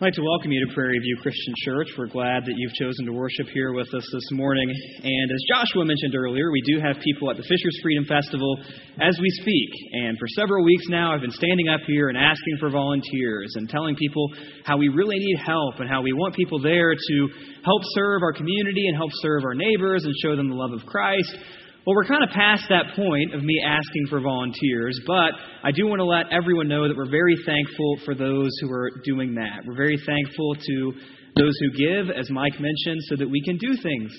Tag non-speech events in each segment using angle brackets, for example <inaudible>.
I'd like to welcome you to Prairie View Christian Church. We're glad that you've chosen to worship here with us this morning. And as Joshua mentioned earlier, we do have people at the Fishers Freedom Festival as we speak. And for several weeks now, I've been standing up here and asking for volunteers and telling people how we really need help and how we want people there to help serve our community and help serve our neighbors and show them the love of Christ. Well, we're kind of past that point of me asking for volunteers, but I do want to let everyone know that we're very thankful for those who are doing that. We're very thankful to those who give, as Mike mentioned, so that we can do things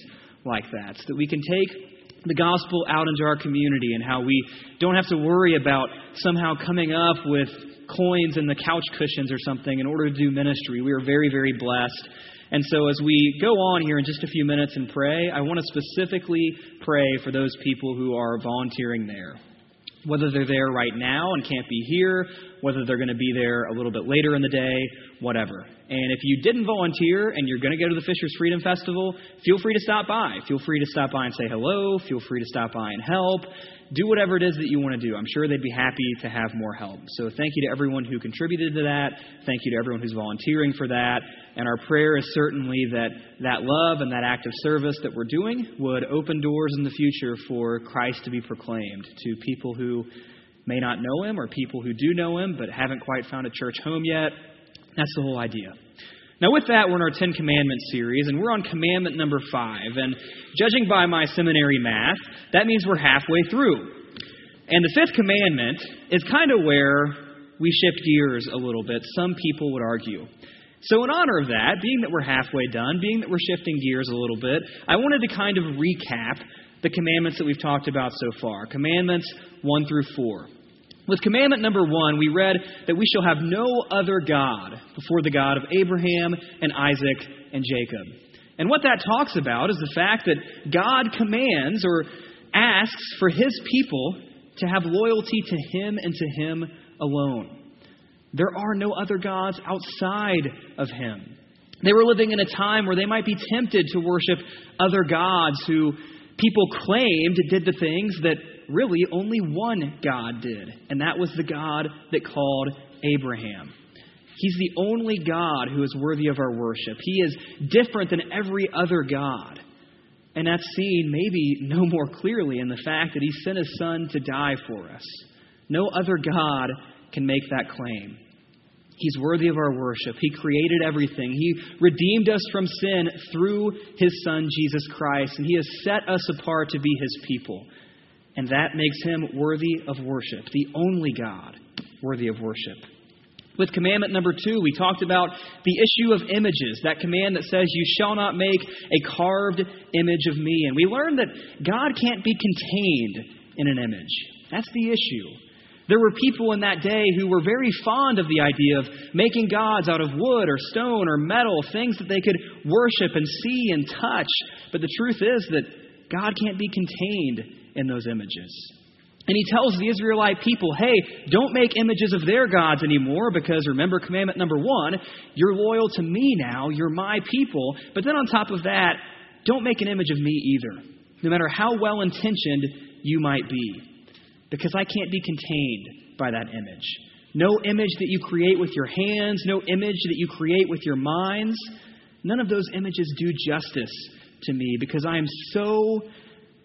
like that, so that we can take the gospel out into our community and how we don't have to worry about somehow coming up with coins in the couch cushions or something in order to do ministry. We are very, very blessed and so, as we go on here in just a few minutes and pray, I want to specifically pray for those people who are volunteering there. Whether they're there right now and can't be here, whether they're going to be there a little bit later in the day, whatever. And if you didn't volunteer and you're going to go to the Fishers Freedom Festival, feel free to stop by. Feel free to stop by and say hello. Feel free to stop by and help do whatever it is that you want to do. I'm sure they'd be happy to have more help. So thank you to everyone who contributed to that. Thank you to everyone who's volunteering for that. And our prayer is certainly that that love and that act of service that we're doing would open doors in the future for Christ to be proclaimed to people who may not know him or people who do know him but haven't quite found a church home yet. That's the whole idea. Now, with that, we're in our Ten Commandments series, and we're on commandment number five. And judging by my seminary math, that means we're halfway through. And the fifth commandment is kind of where we shift gears a little bit, some people would argue. So, in honor of that, being that we're halfway done, being that we're shifting gears a little bit, I wanted to kind of recap the commandments that we've talked about so far commandments 1 through 4. With commandment number one, we read that we shall have no other God before the God of Abraham and Isaac and Jacob. And what that talks about is the fact that God commands or asks for his people to have loyalty to him and to him alone. There are no other gods outside of him. They were living in a time where they might be tempted to worship other gods who people claimed did the things that really only one God did, and that was the God that called Abraham. He's the only God who is worthy of our worship. He is different than every other God. And that's seen maybe no more clearly in the fact that He sent His Son to die for us. No other God can make that claim. He's worthy of our worship. He created everything. He redeemed us from sin through His Son, Jesus Christ, and He has set us apart to be His people. And that makes him worthy of worship, the only God worthy of worship. With commandment number two, we talked about the issue of images, that command that says, You shall not make a carved image of me. And we learned that God can't be contained in an image. That's the issue. There were people in that day who were very fond of the idea of making gods out of wood or stone or metal, things that they could worship and see and touch. But the truth is that God can't be contained in those images. And he tells the Israelite people, hey, don't make images of their gods anymore because remember commandment number one, you're loyal to me now, you're my people. But then on top of that, don't make an image of me either, no matter how well intentioned you might be, because I can't be contained by that image. No image that you create with your hands, no image that you create with your minds, none of those images do justice to me because I am so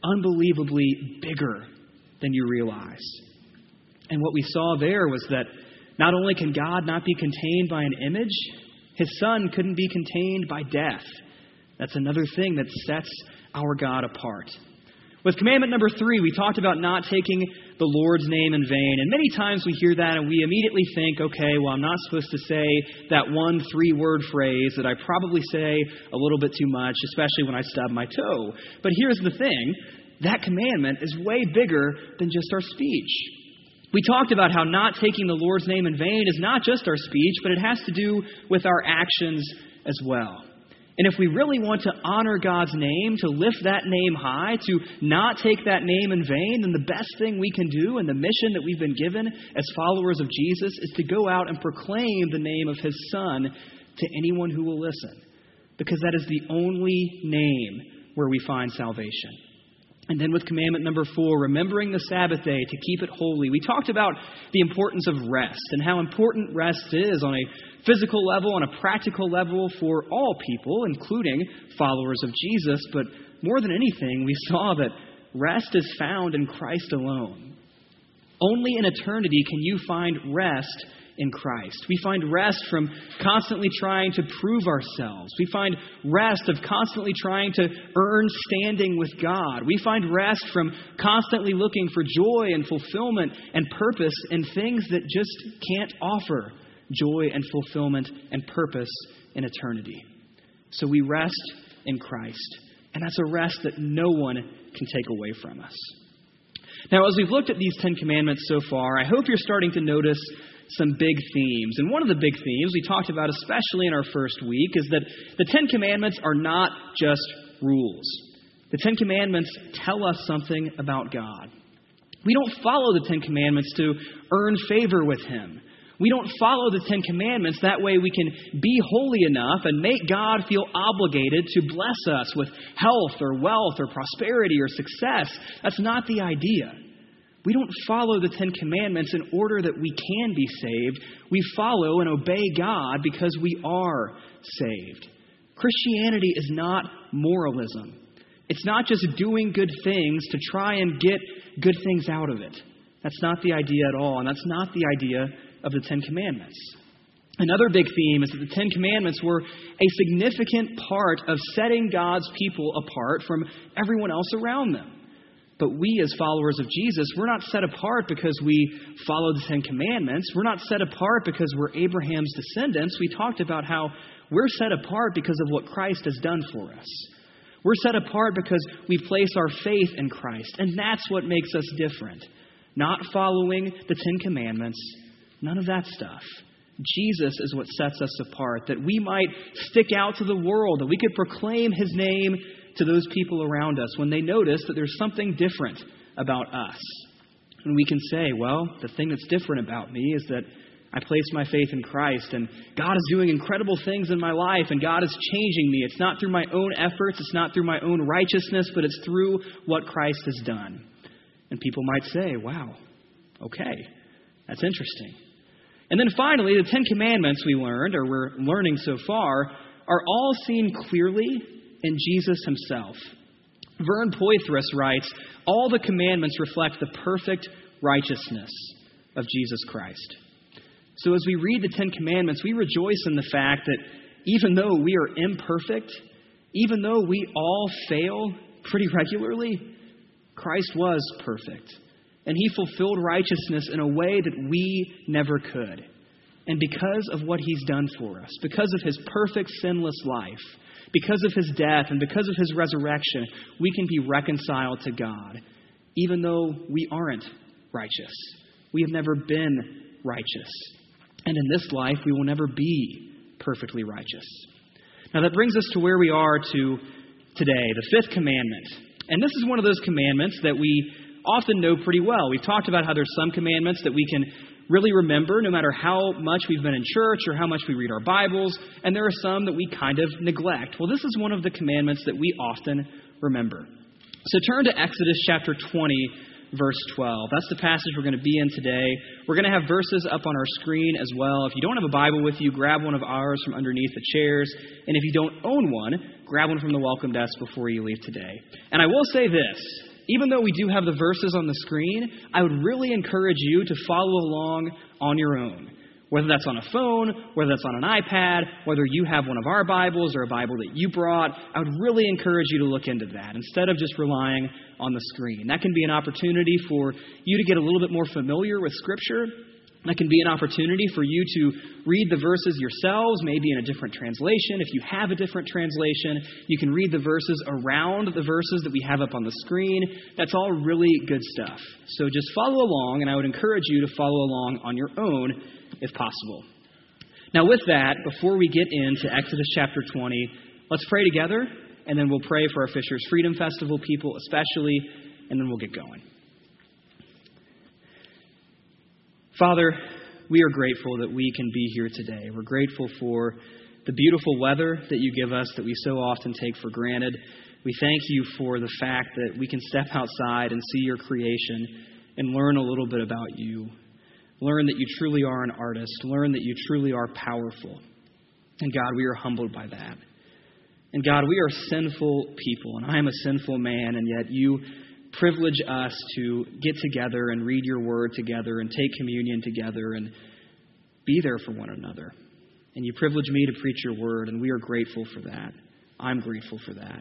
unbelievably bigger than you realize. And what we saw there was that not only can God not be contained by an image, his son couldn't be contained by death. That's another thing that sets our God apart. With commandment number three, we talked about not taking the Lord's name in vain. And many times we hear that and we immediately think, okay, well, I'm not supposed to say that one three word phrase that I probably say a little bit too much, especially when I stub my toe. But here's the thing that commandment is way bigger than just our speech. We talked about how not taking the Lord's name in vain is not just our speech, but it has to do with our actions as well. And if we really want to honor God's name, to lift that name high, to not take that name in vain, then the best thing we can do and the mission that we've been given as followers of Jesus is to go out and proclaim the name of his Son to anyone who will listen. Because that is the only name where we find salvation. And then with commandment number four, remembering the Sabbath day to keep it holy, we talked about the importance of rest and how important rest is on a physical level, on a practical level for all people, including followers of Jesus. But more than anything, we saw that rest is found in Christ alone. Only in eternity can you find rest in Christ. We find rest from constantly trying to prove ourselves. We find rest of constantly trying to earn standing with God. We find rest from constantly looking for joy and fulfillment and purpose in things that just can't offer joy and fulfillment and purpose in eternity. So we rest in Christ. And that's a rest that no one can take away from us. Now, as we've looked at these Ten Commandments so far, I hope you're starting to notice some big themes. And one of the big themes we talked about, especially in our first week, is that the Ten Commandments are not just rules. The Ten Commandments tell us something about God. We don't follow the Ten Commandments to earn favor with Him. We don't follow the Ten Commandments. That way we can be holy enough and make God feel obligated to bless us with health or wealth or prosperity or success. That's not the idea. We don't follow the Ten Commandments in order that we can be saved. We follow and obey God because we are saved. Christianity is not moralism. It's not just doing good things to try and get good things out of it. That's not the idea at all, and that's not the idea of the Ten Commandments. Another big theme is that the Ten Commandments were a significant part of setting God's people apart from everyone else around them. But we, as followers of Jesus, we're not set apart because we follow the Ten Commandments. We're not set apart because we're Abraham's descendants. We talked about how we're set apart because of what Christ has done for us. We're set apart because we place our faith in Christ. And that's what makes us different. Not following the Ten Commandments, none of that stuff. Jesus is what sets us apart, that we might stick out to the world, that we could proclaim his name to those people around us when they notice that there's something different about us. And we can say, well, the thing that's different about me is that I place my faith in Christ, and God is doing incredible things in my life, and God is changing me. It's not through my own efforts, it's not through my own righteousness, but it's through what Christ has done. And people might say, wow, okay, that's interesting. And then finally, the Ten Commandments we learned, or we're learning so far, are all seen clearly in Jesus himself. Vern Poythress writes All the commandments reflect the perfect righteousness of Jesus Christ. So as we read the Ten Commandments, we rejoice in the fact that even though we are imperfect, even though we all fail pretty regularly, Christ was perfect. And he fulfilled righteousness in a way that we never could. And because of what he's done for us, because of his perfect, sinless life, because of his death and because of his resurrection, we can be reconciled to God, even though we aren't righteous. We have never been righteous. And in this life, we will never be perfectly righteous. Now, that brings us to where we are to today, the fifth commandment. And this is one of those commandments that we often know pretty well. We've talked about how there's some commandments that we can really remember no matter how much we've been in church or how much we read our Bibles, and there are some that we kind of neglect. Well, this is one of the commandments that we often remember. So turn to Exodus chapter 20, verse 12. That's the passage we're going to be in today. We're going to have verses up on our screen as well. If you don't have a Bible with you, grab one of ours from underneath the chairs. And if you don't own one, grab one from the welcome desk before you leave today. And I will say this even though we do have the verses on the screen, I would really encourage you to follow along on your own. Whether that's on a phone, whether that's on an iPad, whether you have one of our Bibles or a Bible that you brought, I would really encourage you to look into that instead of just relying on the screen. That can be an opportunity for you to get a little bit more familiar with Scripture that can be an opportunity for you to read the verses yourselves, maybe in a different translation. If you have a different translation, you can read the verses around the verses that we have up on the screen. That's all really good stuff. So just follow along, and I would encourage you to follow along on your own if possible. Now, with that, before we get into Exodus chapter 20, let's pray together, and then we'll pray for our Fishers Freedom Festival people, especially, and then we'll get going. Father, we are grateful that we can be here today. We're grateful for the beautiful weather that you give us that we so often take for granted. We thank you for the fact that we can step outside and see your creation and learn a little bit about you. Learn that you truly are an artist. Learn that you truly are powerful. And God, we are humbled by that. And God, we are sinful people, and I am a sinful man, and yet you privilege us to get together and read your word together and take communion together and be there for one another. And you privilege me to preach your word, and we are grateful for that. I'm grateful for that.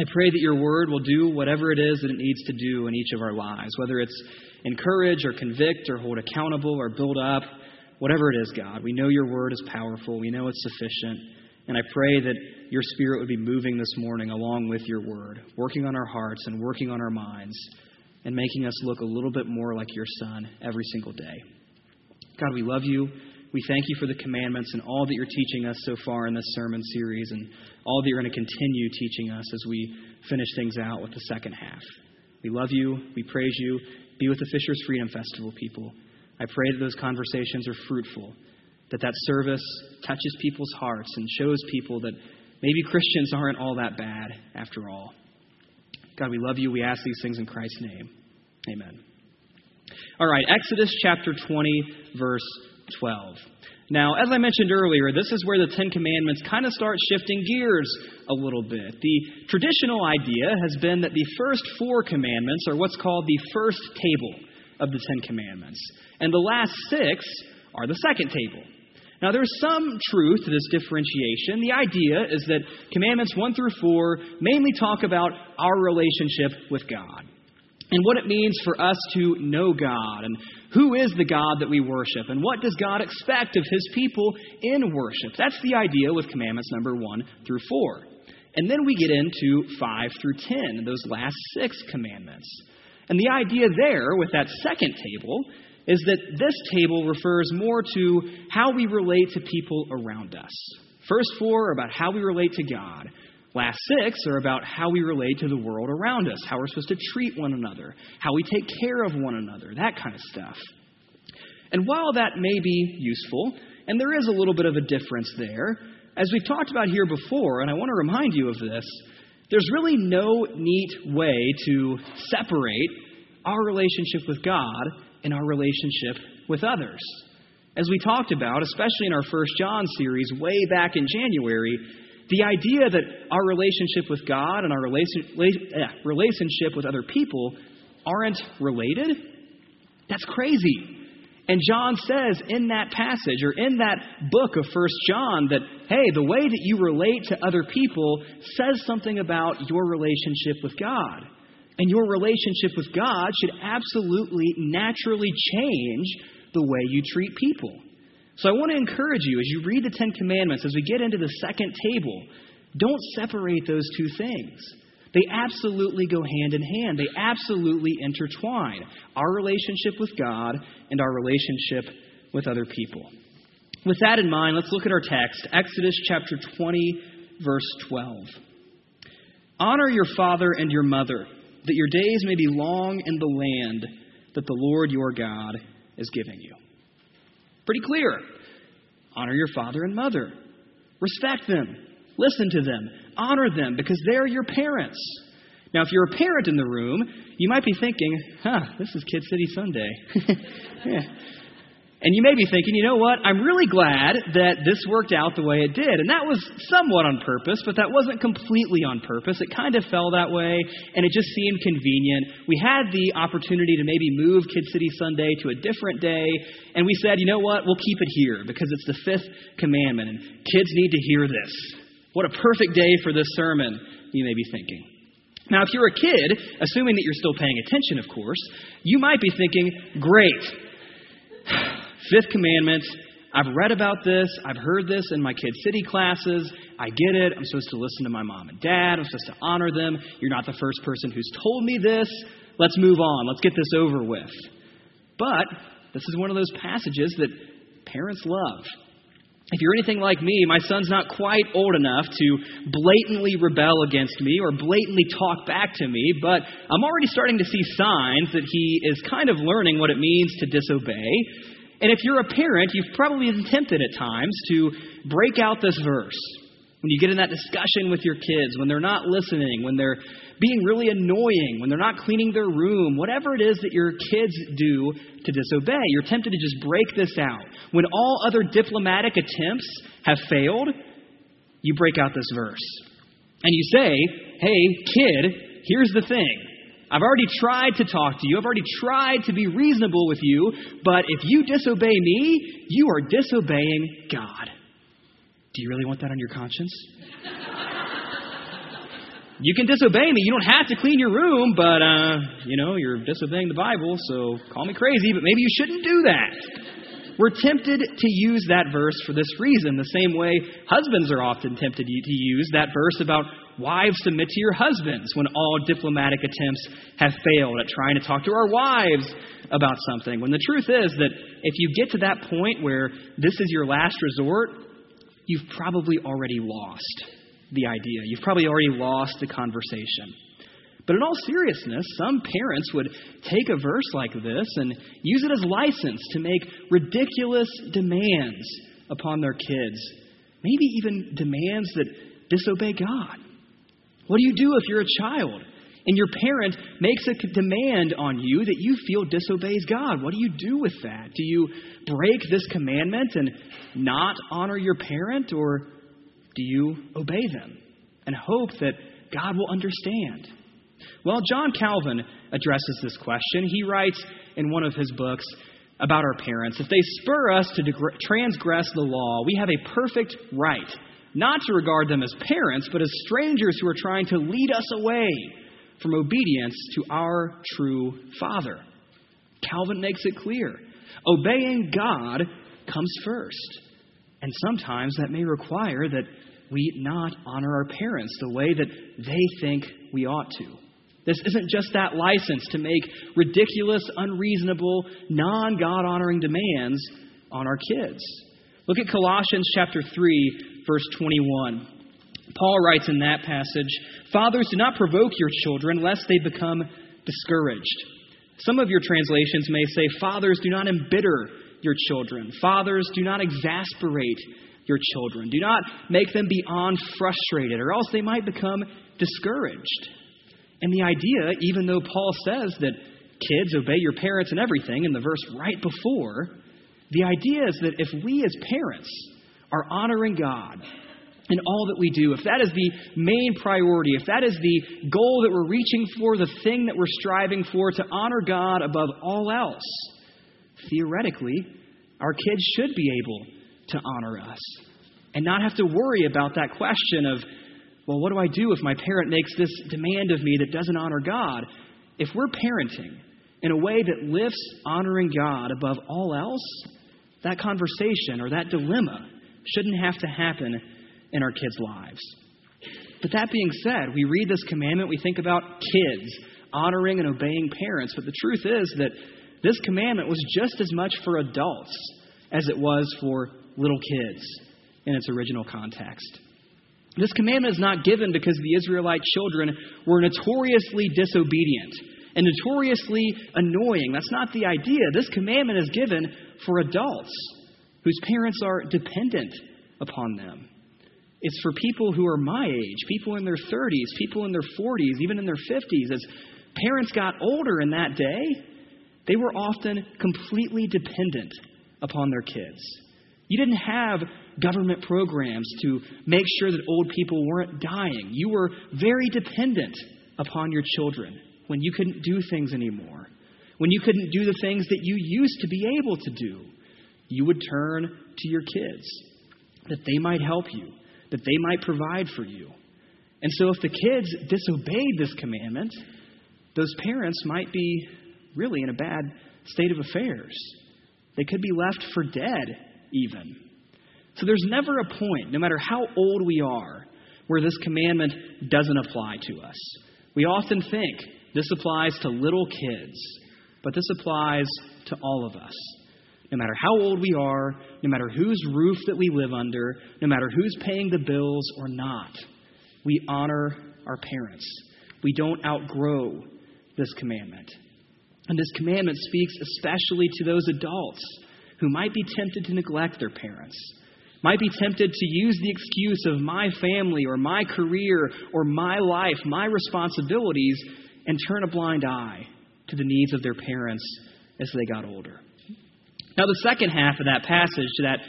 I pray that your word will do whatever it is that it needs to do in each of our lives, whether it's encourage or convict or hold accountable or build up, whatever it is, God. We know your word is powerful, we know it's sufficient. And I pray that your spirit would be moving this morning along with your word, working on our hearts and working on our minds, and making us look a little bit more like your son every single day. God, we love you. We thank you for the commandments and all that you're teaching us so far in this sermon series and all that you're going to continue teaching us as we finish things out with the second half. We love you. We praise you. Be with the Fishers Freedom Festival people. I pray that those conversations are fruitful, that that service touches people's hearts and shows people that maybe Christians aren't all that bad after all. God, we love you. We ask these things in Christ's name. Amen. All right, Exodus chapter 20, verse 12. Now, as I mentioned earlier, this is where the Ten Commandments kind of start shifting gears a little bit. The traditional idea has been that the first four commandments are what's called the first table of the Ten Commandments, and the last six are the second table. Now, there's some truth to this differentiation. The idea is that commandments 1 through 4 mainly talk about our relationship with God and what it means for us to know God and who is the God that we worship and what does God expect of his people in worship. That's the idea with commandments number 1 through 4. And then we get into 5 through 10, those last six commandments. And the idea there with that second table is that this table refers more to how we relate to people around us. First four are about how we relate to God. Last six are about how we relate to the world around us, how we're supposed to treat one another, how we take care of one another, that kind of stuff. And while that may be useful, and there is a little bit of a difference there, as we've talked about here before, and I want to remind you of this, there's really no neat way to separate our relationship with God and our relationship with others. As we talked about, especially in our First John series way back in January, the idea that our relationship with God and our relation, eh, relationship with other people aren't related, that's crazy. And John says in that passage or in that book of First John that, hey, the way that you relate to other people says something about your relationship with God. And your relationship with God should absolutely naturally change the way you treat people. So I want to encourage you as you read the Ten Commandments, as we get into the second table, don't separate those two things. They absolutely go hand in hand, they absolutely intertwine our relationship with God and our relationship with other people. With that in mind, let's look at our text Exodus chapter 20, verse 12. Honor your father and your mother, that your days may be long in the land that the Lord your God is giving you. Pretty clear. Honor your father and mother. Respect them. Listen to them. Honor them because they're your parents. Now, if you're a parent in the room, you might be thinking, huh, this is Kid City Sunday. <laughs> yeah. And you may be thinking, you know what? I'm really glad that this worked out the way it did. And that was somewhat on purpose, but that wasn't completely on purpose. It kind of fell that way, and it just seemed convenient. We had the opportunity to maybe move Kid City Sunday to a different day, and we said, you know what? We'll keep it here because it's the fifth commandment, and kids need to hear this. What a perfect day for this sermon, you may be thinking. Now, if you're a kid, assuming that you're still paying attention, of course, you might be thinking, great. Fifth commandment. I've read about this. I've heard this in my Kid City classes. I get it. I'm supposed to listen to my mom and dad. I'm supposed to honor them. You're not the first person who's told me this. Let's move on. Let's get this over with. But this is one of those passages that parents love. If you're anything like me, my son's not quite old enough to blatantly rebel against me or blatantly talk back to me, but I'm already starting to see signs that he is kind of learning what it means to disobey. And if you're a parent, you've probably been tempted at times to break out this verse When you get in that discussion with your kids, when they're not listening, when they're being really annoying, when they're not cleaning their room, whatever it is that your kids do to disobey, you're tempted to just break this out. When all other diplomatic attempts have failed, you break out this verse. And you say, hey, kid, here's the thing. I've already tried to talk to you. I've already tried to be reasonable with you. But if you disobey me, you are disobeying God. Do you really want that on your conscience? <laughs> you can disobey me. You don't have to clean your room, but, uh, you know, you're disobeying the Bible, so call me crazy, but maybe you shouldn't do that. We're tempted to use that verse for this reason, the same way husbands are often tempted to use that verse about wives submit to your husbands when all diplomatic attempts have failed at trying to talk to our wives about something. When the truth is that if you get to that point where this is your last resort, you've probably already lost the idea. You've probably already lost the conversation. But in all seriousness, some parents would take a verse like this and use it as license to make ridiculous demands upon their kids, maybe even demands that disobey God. What do you do if you're a child and your parent makes a demand on you that you feel disobeys God? What do you do with that? Do you break this commandment and not honor your parent, or do you obey them and hope that God will understand? Well, John Calvin addresses this question. He writes in one of his books about our parents if they spur us to transgress the law, we have a perfect right not to regard them as parents, but as strangers who are trying to lead us away from obedience to our true Father. Calvin makes it clear obeying God comes first. And sometimes that may require that we not honor our parents the way that they think we ought to. This isn't just that license to make ridiculous, unreasonable, non God honoring demands on our kids. Look at Colossians chapter 3, verse 21. Paul writes in that passage Fathers, do not provoke your children, lest they become discouraged. Some of your translations may say, Fathers, do not embitter your children. Fathers, do not exasperate your children. Do not make them beyond frustrated, or else they might become discouraged. And the idea, even though Paul says that kids obey your parents and everything in the verse right before, the idea is that if we as parents are honoring God in all that we do, if that is the main priority, if that is the goal that we're reaching for, the thing that we're striving for, to honor God above all else, theoretically, our kids should be able to honor us and not have to worry about that question of, well, what do I do if my parent makes this demand of me that doesn't honor God? If we're parenting in a way that lifts honoring God above all else, that conversation or that dilemma shouldn't have to happen in our kids' lives. But that being said, we read this commandment, we think about kids honoring and obeying parents, but the truth is that this commandment was just as much for adults as it was for little kids in its original context. This commandment is not given because the Israelite children were notoriously disobedient and notoriously annoying. That's not the idea. This commandment is given for adults whose parents are dependent upon them. It's for people who are my age, people in their 30s, people in their 40s, even in their 50s. As parents got older in that day, they were often completely dependent upon their kids. You didn't have government programs to make sure that old people weren't dying. You were very dependent upon your children when you couldn't do things anymore, when you couldn't do the things that you used to be able to do. You would turn to your kids that they might help you, that they might provide for you. And so, if the kids disobeyed this commandment, those parents might be really in a bad state of affairs. They could be left for dead, even. So, there's never a point, no matter how old we are, where this commandment doesn't apply to us. We often think this applies to little kids, but this applies to all of us. No matter how old we are, no matter whose roof that we live under, no matter who's paying the bills or not, we honor our parents. We don't outgrow this commandment. And this commandment speaks especially to those adults who might be tempted to neglect their parents, might be tempted to use the excuse of my family or my career or my life, my responsibilities, and turn a blind eye to the needs of their parents as they got older. Now, the second half of that passage, that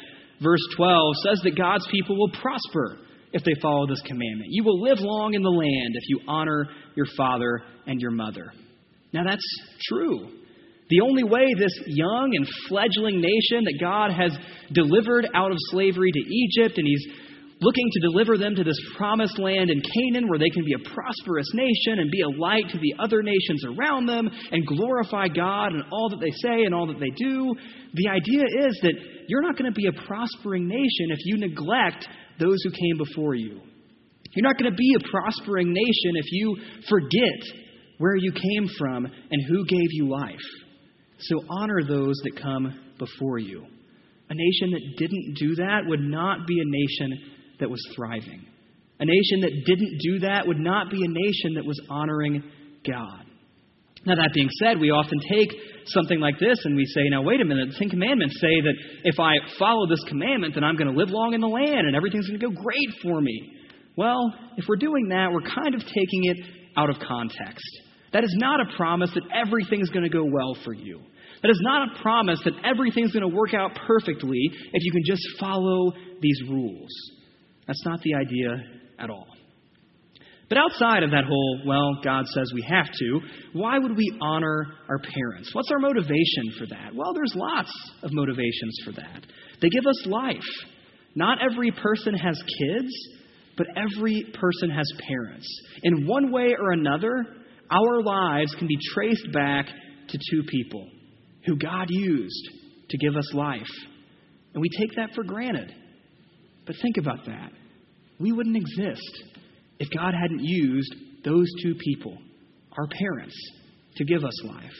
verse 12, says that God's people will prosper if they follow this commandment. You will live long in the land if you honor your father and your mother. Now, that's true. The only way this young and fledgling nation that God has delivered out of slavery to Egypt, and He's looking to deliver them to this promised land in Canaan where they can be a prosperous nation and be a light to the other nations around them and glorify God in all that they say and all that they do. The idea is that you're not going to be a prospering nation if you neglect those who came before you. You're not going to be a prospering nation if you forget where you came from and who gave you life. So honor those that come before you. A nation that didn't do that would not be a nation that was thriving. A nation that didn't do that would not be a nation that was honoring God. Now, that being said, we often take something like this and we say, now, wait a minute, the Ten Commandments say that if I follow this commandment, then I'm going to live long in the land and everything's going to go great for me. Well, if we're doing that, we're kind of taking it out of context. That is not a promise that everything's going to go well for you. That is not a promise that everything's going to work out perfectly if you can just follow these rules. That's not the idea at all. But outside of that whole, well, God says we have to, why would we honor our parents? What's our motivation for that? Well, there's lots of motivations for that. They give us life. Not every person has kids, but every person has parents. In one way or another, our lives can be traced back to two people who God used to give us life. And we take that for granted. But think about that. We wouldn't exist if God hadn't used those two people, our parents, to give us life.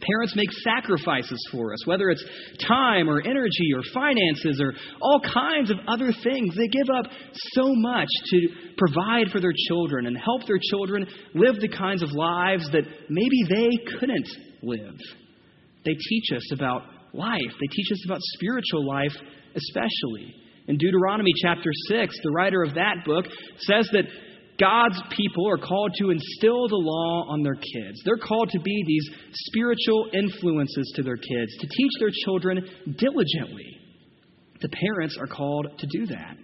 Parents make sacrifices for us, whether it's time or energy or finances or all kinds of other things. They give up so much to provide for their children and help their children live the kinds of lives that maybe they couldn't live. They teach us about life, they teach us about spiritual life, especially. In Deuteronomy chapter 6, the writer of that book says that God's people are called to instill the law on their kids. They're called to be these spiritual influences to their kids, to teach their children diligently. The parents are called to do that.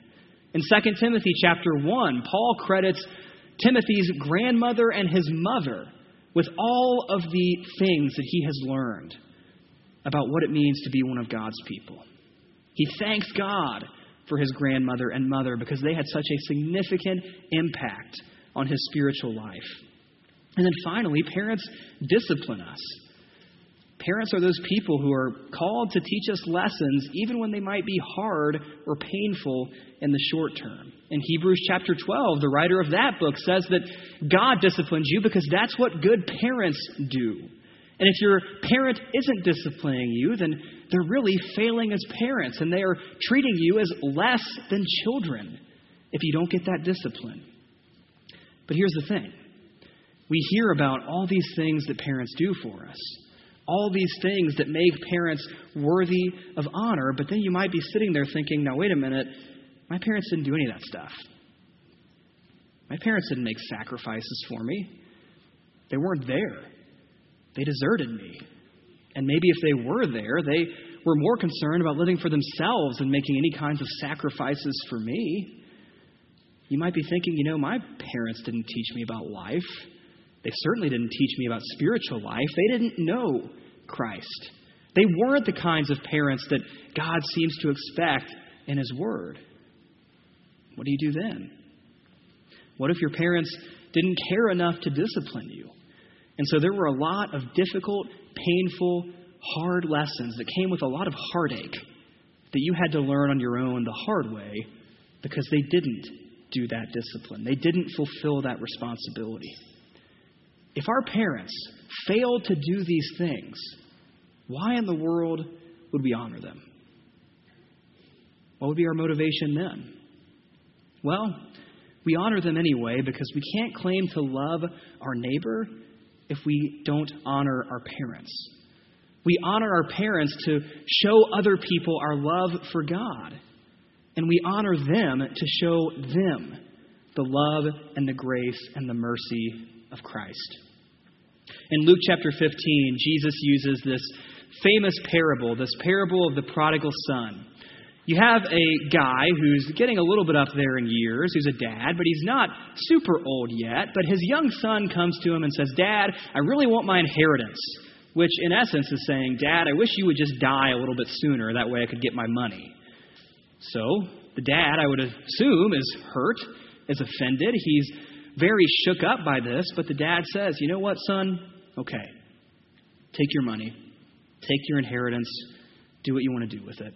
In 2 Timothy chapter 1, Paul credits Timothy's grandmother and his mother with all of the things that he has learned about what it means to be one of God's people. He thanks God for his grandmother and mother because they had such a significant impact on his spiritual life. And then finally, parents discipline us. Parents are those people who are called to teach us lessons even when they might be hard or painful in the short term. In Hebrews chapter 12, the writer of that book says that God disciplines you because that's what good parents do. And if your parent isn't disciplining you, then they're really failing as parents and they are treating you as less than children if you don't get that discipline. But here's the thing we hear about all these things that parents do for us, all these things that make parents worthy of honor, but then you might be sitting there thinking, now, wait a minute, my parents didn't do any of that stuff. My parents didn't make sacrifices for me, they weren't there. They deserted me. And maybe if they were there, they were more concerned about living for themselves than making any kinds of sacrifices for me. You might be thinking, you know, my parents didn't teach me about life. They certainly didn't teach me about spiritual life. They didn't know Christ. They weren't the kinds of parents that God seems to expect in His Word. What do you do then? What if your parents didn't care enough to discipline you? And so there were a lot of difficult, painful, hard lessons that came with a lot of heartache that you had to learn on your own the hard way because they didn't do that discipline. They didn't fulfill that responsibility. If our parents failed to do these things, why in the world would we honor them? What would be our motivation then? Well, we honor them anyway because we can't claim to love our neighbor if we don't honor our parents. We honor our parents to show other people our love for God. and we honor them to show them the love and the grace and the mercy of Christ. In Luke chapter 15, Jesus uses this famous parable, this parable of the prodigal son. You have a guy who's getting a little bit up there in years, who's a dad, but he's not super old yet. But his young son comes to him and says, Dad, I really want my inheritance. Which, in essence, is saying, Dad, I wish you would just die a little bit sooner. That way I could get my money. So, the dad, I would assume, is hurt, is offended. He's very shook up by this, but the dad says, You know what, son? Okay. Take your money, take your inheritance, do what you want to do with it.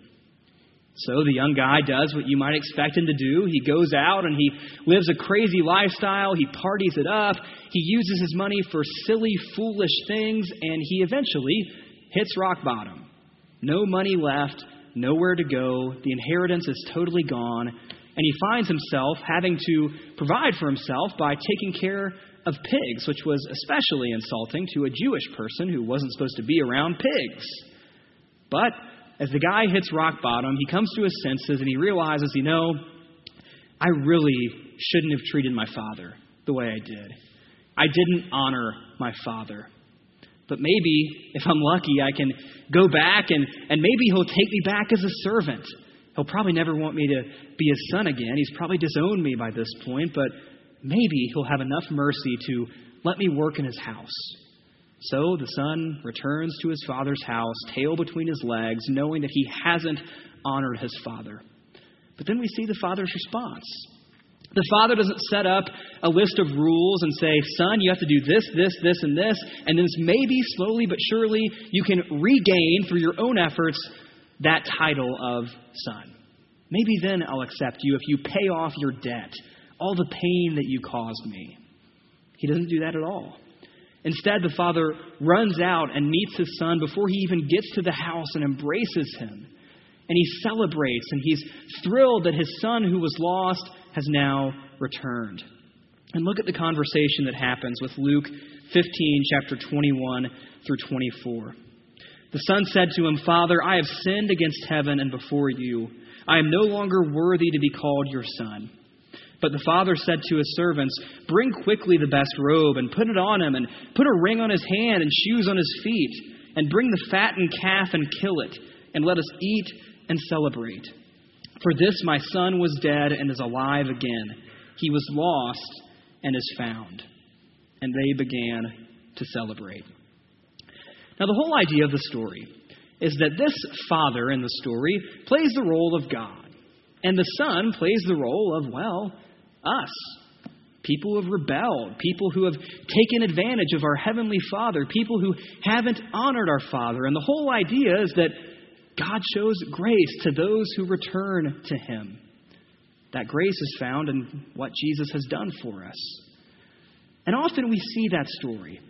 So the young guy does what you might expect him to do. He goes out and he lives a crazy lifestyle. He parties it up. He uses his money for silly, foolish things, and he eventually hits rock bottom. No money left, nowhere to go. The inheritance is totally gone, and he finds himself having to provide for himself by taking care of pigs, which was especially insulting to a Jewish person who wasn't supposed to be around pigs. But as the guy hits rock bottom, he comes to his senses and he realizes, you know, I really shouldn't have treated my father the way I did. I didn't honor my father. But maybe, if I'm lucky, I can go back and, and maybe he'll take me back as a servant. He'll probably never want me to be his son again. He's probably disowned me by this point, but maybe he'll have enough mercy to let me work in his house. So the son returns to his father's house, tail between his legs, knowing that he hasn't honored his father. But then we see the father's response. The father doesn't set up a list of rules and say, Son, you have to do this, this, this, and this, and then maybe slowly but surely you can regain through your own efforts that title of son. Maybe then I'll accept you if you pay off your debt, all the pain that you caused me. He doesn't do that at all. Instead, the father runs out and meets his son before he even gets to the house and embraces him. And he celebrates and he's thrilled that his son who was lost has now returned. And look at the conversation that happens with Luke 15, chapter 21 through 24. The son said to him, Father, I have sinned against heaven and before you. I am no longer worthy to be called your son. But the father said to his servants, Bring quickly the best robe and put it on him, and put a ring on his hand and shoes on his feet, and bring the fattened calf and kill it, and let us eat and celebrate. For this my son was dead and is alive again. He was lost and is found. And they began to celebrate. Now, the whole idea of the story is that this father in the story plays the role of God, and the son plays the role of, well, us. People who have rebelled, people who have taken advantage of our Heavenly Father, people who haven't honored our Father. And the whole idea is that God shows grace to those who return to Him. That grace is found in what Jesus has done for us. And often we see that story.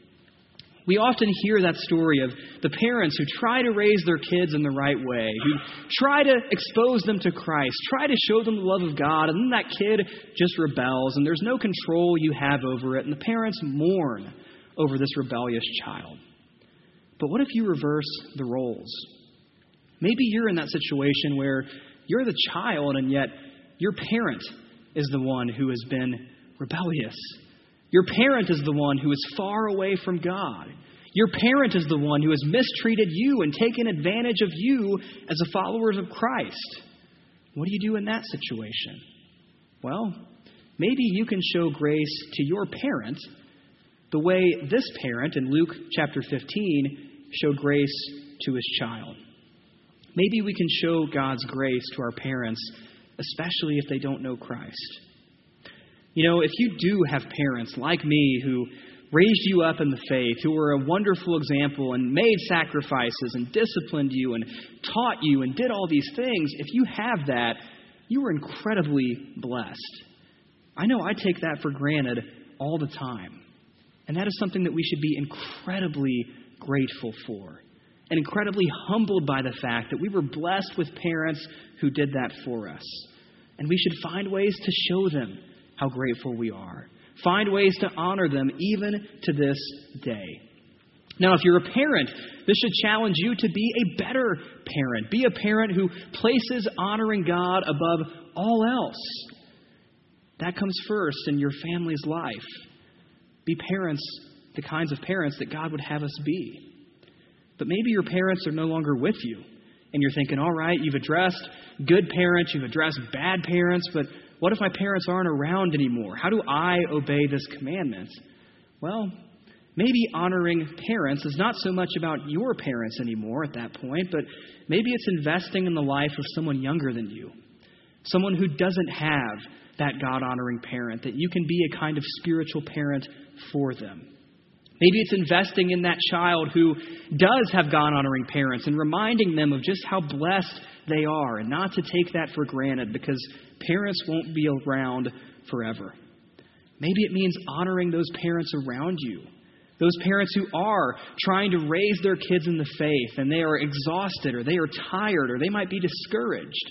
We often hear that story of the parents who try to raise their kids in the right way, who try to expose them to Christ, try to show them the love of God, and then that kid just rebels, and there's no control you have over it, and the parents mourn over this rebellious child. But what if you reverse the roles? Maybe you're in that situation where you're the child, and yet your parent is the one who has been rebellious your parent is the one who is far away from God. Your parent is the one who has mistreated you and taken advantage of you as a follower of Christ. What do you do in that situation? Well, maybe you can show grace to your parent the way this parent in Luke chapter 15 showed grace to his child. Maybe we can show God's grace to our parents, especially if they don't know Christ. You know, if you do have parents like me who raised you up in the faith, who were a wonderful example and made sacrifices and disciplined you and taught you and did all these things, if you have that, you are incredibly blessed. I know I take that for granted all the time. And that is something that we should be incredibly grateful for and incredibly humbled by the fact that we were blessed with parents who did that for us. And we should find ways to show them how grateful we are. Find ways to honor them even to this day. Now, if you're a parent, this should challenge you to be a better parent. Be a parent who places honoring God above all else. That comes first in your family's life. Be parents, the kinds of parents that God would have us be. But maybe your parents are no longer with you, and you're thinking, all right, you've addressed good parents, you've addressed bad parents, but what if my parents aren't around anymore? How do I obey this commandment? Well, maybe honoring parents is not so much about your parents anymore at that point, but maybe it's investing in the life of someone younger than you, someone who doesn't have that God honoring parent, that you can be a kind of spiritual parent for them. Maybe it's investing in that child who does have God honoring parents and reminding them of just how blessed they are and not to take that for granted because parents won't be around forever. Maybe it means honoring those parents around you, those parents who are trying to raise their kids in the faith and they are exhausted or they are tired or they might be discouraged.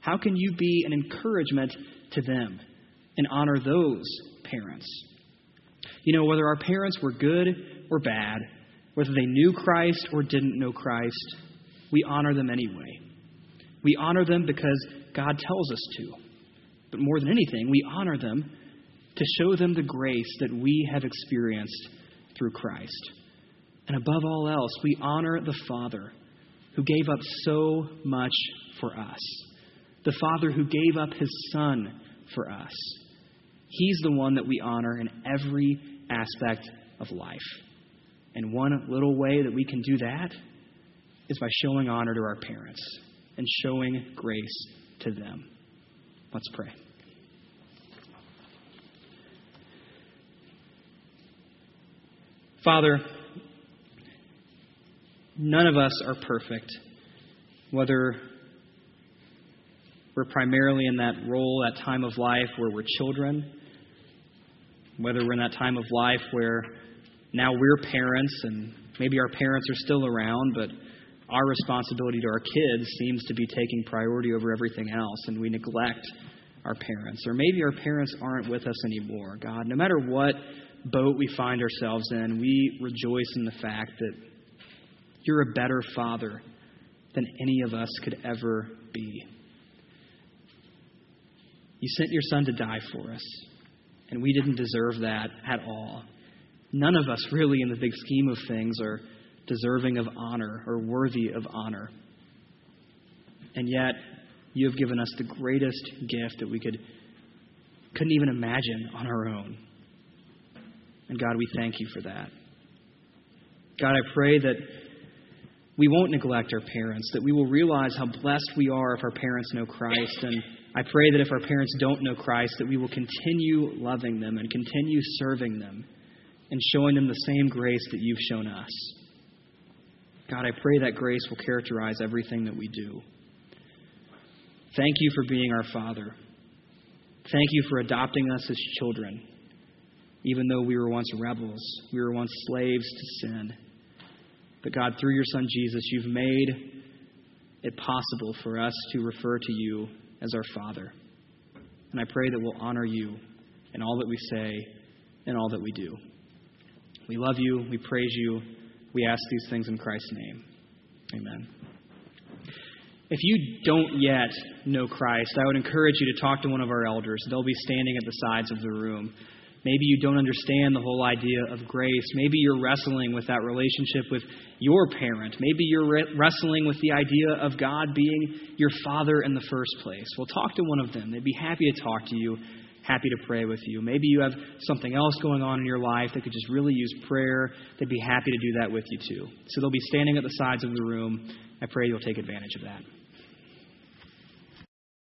How can you be an encouragement to them and honor those parents? You know, whether our parents were good or bad, whether they knew Christ or didn't know Christ, we honor them anyway. We honor them because God tells us to. But more than anything, we honor them to show them the grace that we have experienced through Christ. And above all else, we honor the Father who gave up so much for us, the Father who gave up his Son for us. He's the one that we honor in every aspect of life. And one little way that we can do that is by showing honor to our parents and showing grace to them. Let's pray. Father, none of us are perfect, whether we're primarily in that role, that time of life where we're children whether we're in that time of life where now we're parents and maybe our parents are still around, but our responsibility to our kids seems to be taking priority over everything else, and we neglect our parents. Or maybe our parents aren't with us anymore. God, no matter what boat we find ourselves in, we rejoice in the fact that you're a better father than any of us could ever be. You sent your son to die for us and we didn't deserve that at all. None of us, really, in the big scheme of things, are deserving of honor or worthy of honor. And yet, you have given us the greatest gift that we could couldn't even imagine on our own. And God, we thank you for that. God, I pray that we won't neglect our parents, that we will realize how blessed we are if our parents know Christ and I pray that if our parents don't know Christ, that we will continue loving them and continue serving them and showing them the same grace that you've shown us. God, I pray that grace will characterize everything that we do. Thank you for being our Father. Thank you for adopting us as children. Even though we were once rebels, we were once slaves to sin. But God, through your Son Jesus, you've made it possible for us to refer to you as our Father. And I pray that we'll honor you in all that we say and all that we do. We love you. We praise you. We ask these things in Christ's name. Amen. If you don't yet know Christ, I would encourage you to talk to one of our elders. They'll be standing at the sides of the room. Maybe you don't understand the whole idea of grace. Maybe you're wrestling with that relationship with your parent. Maybe you're re- wrestling with the idea of God being your father in the first place. Well, talk to one of them. They'd be happy to talk to you, happy to pray with you. Maybe you have something else going on in your life that could just really use prayer. They'd be happy to do that with you too. So they'll be standing at the sides of the room. I pray you'll take advantage of that.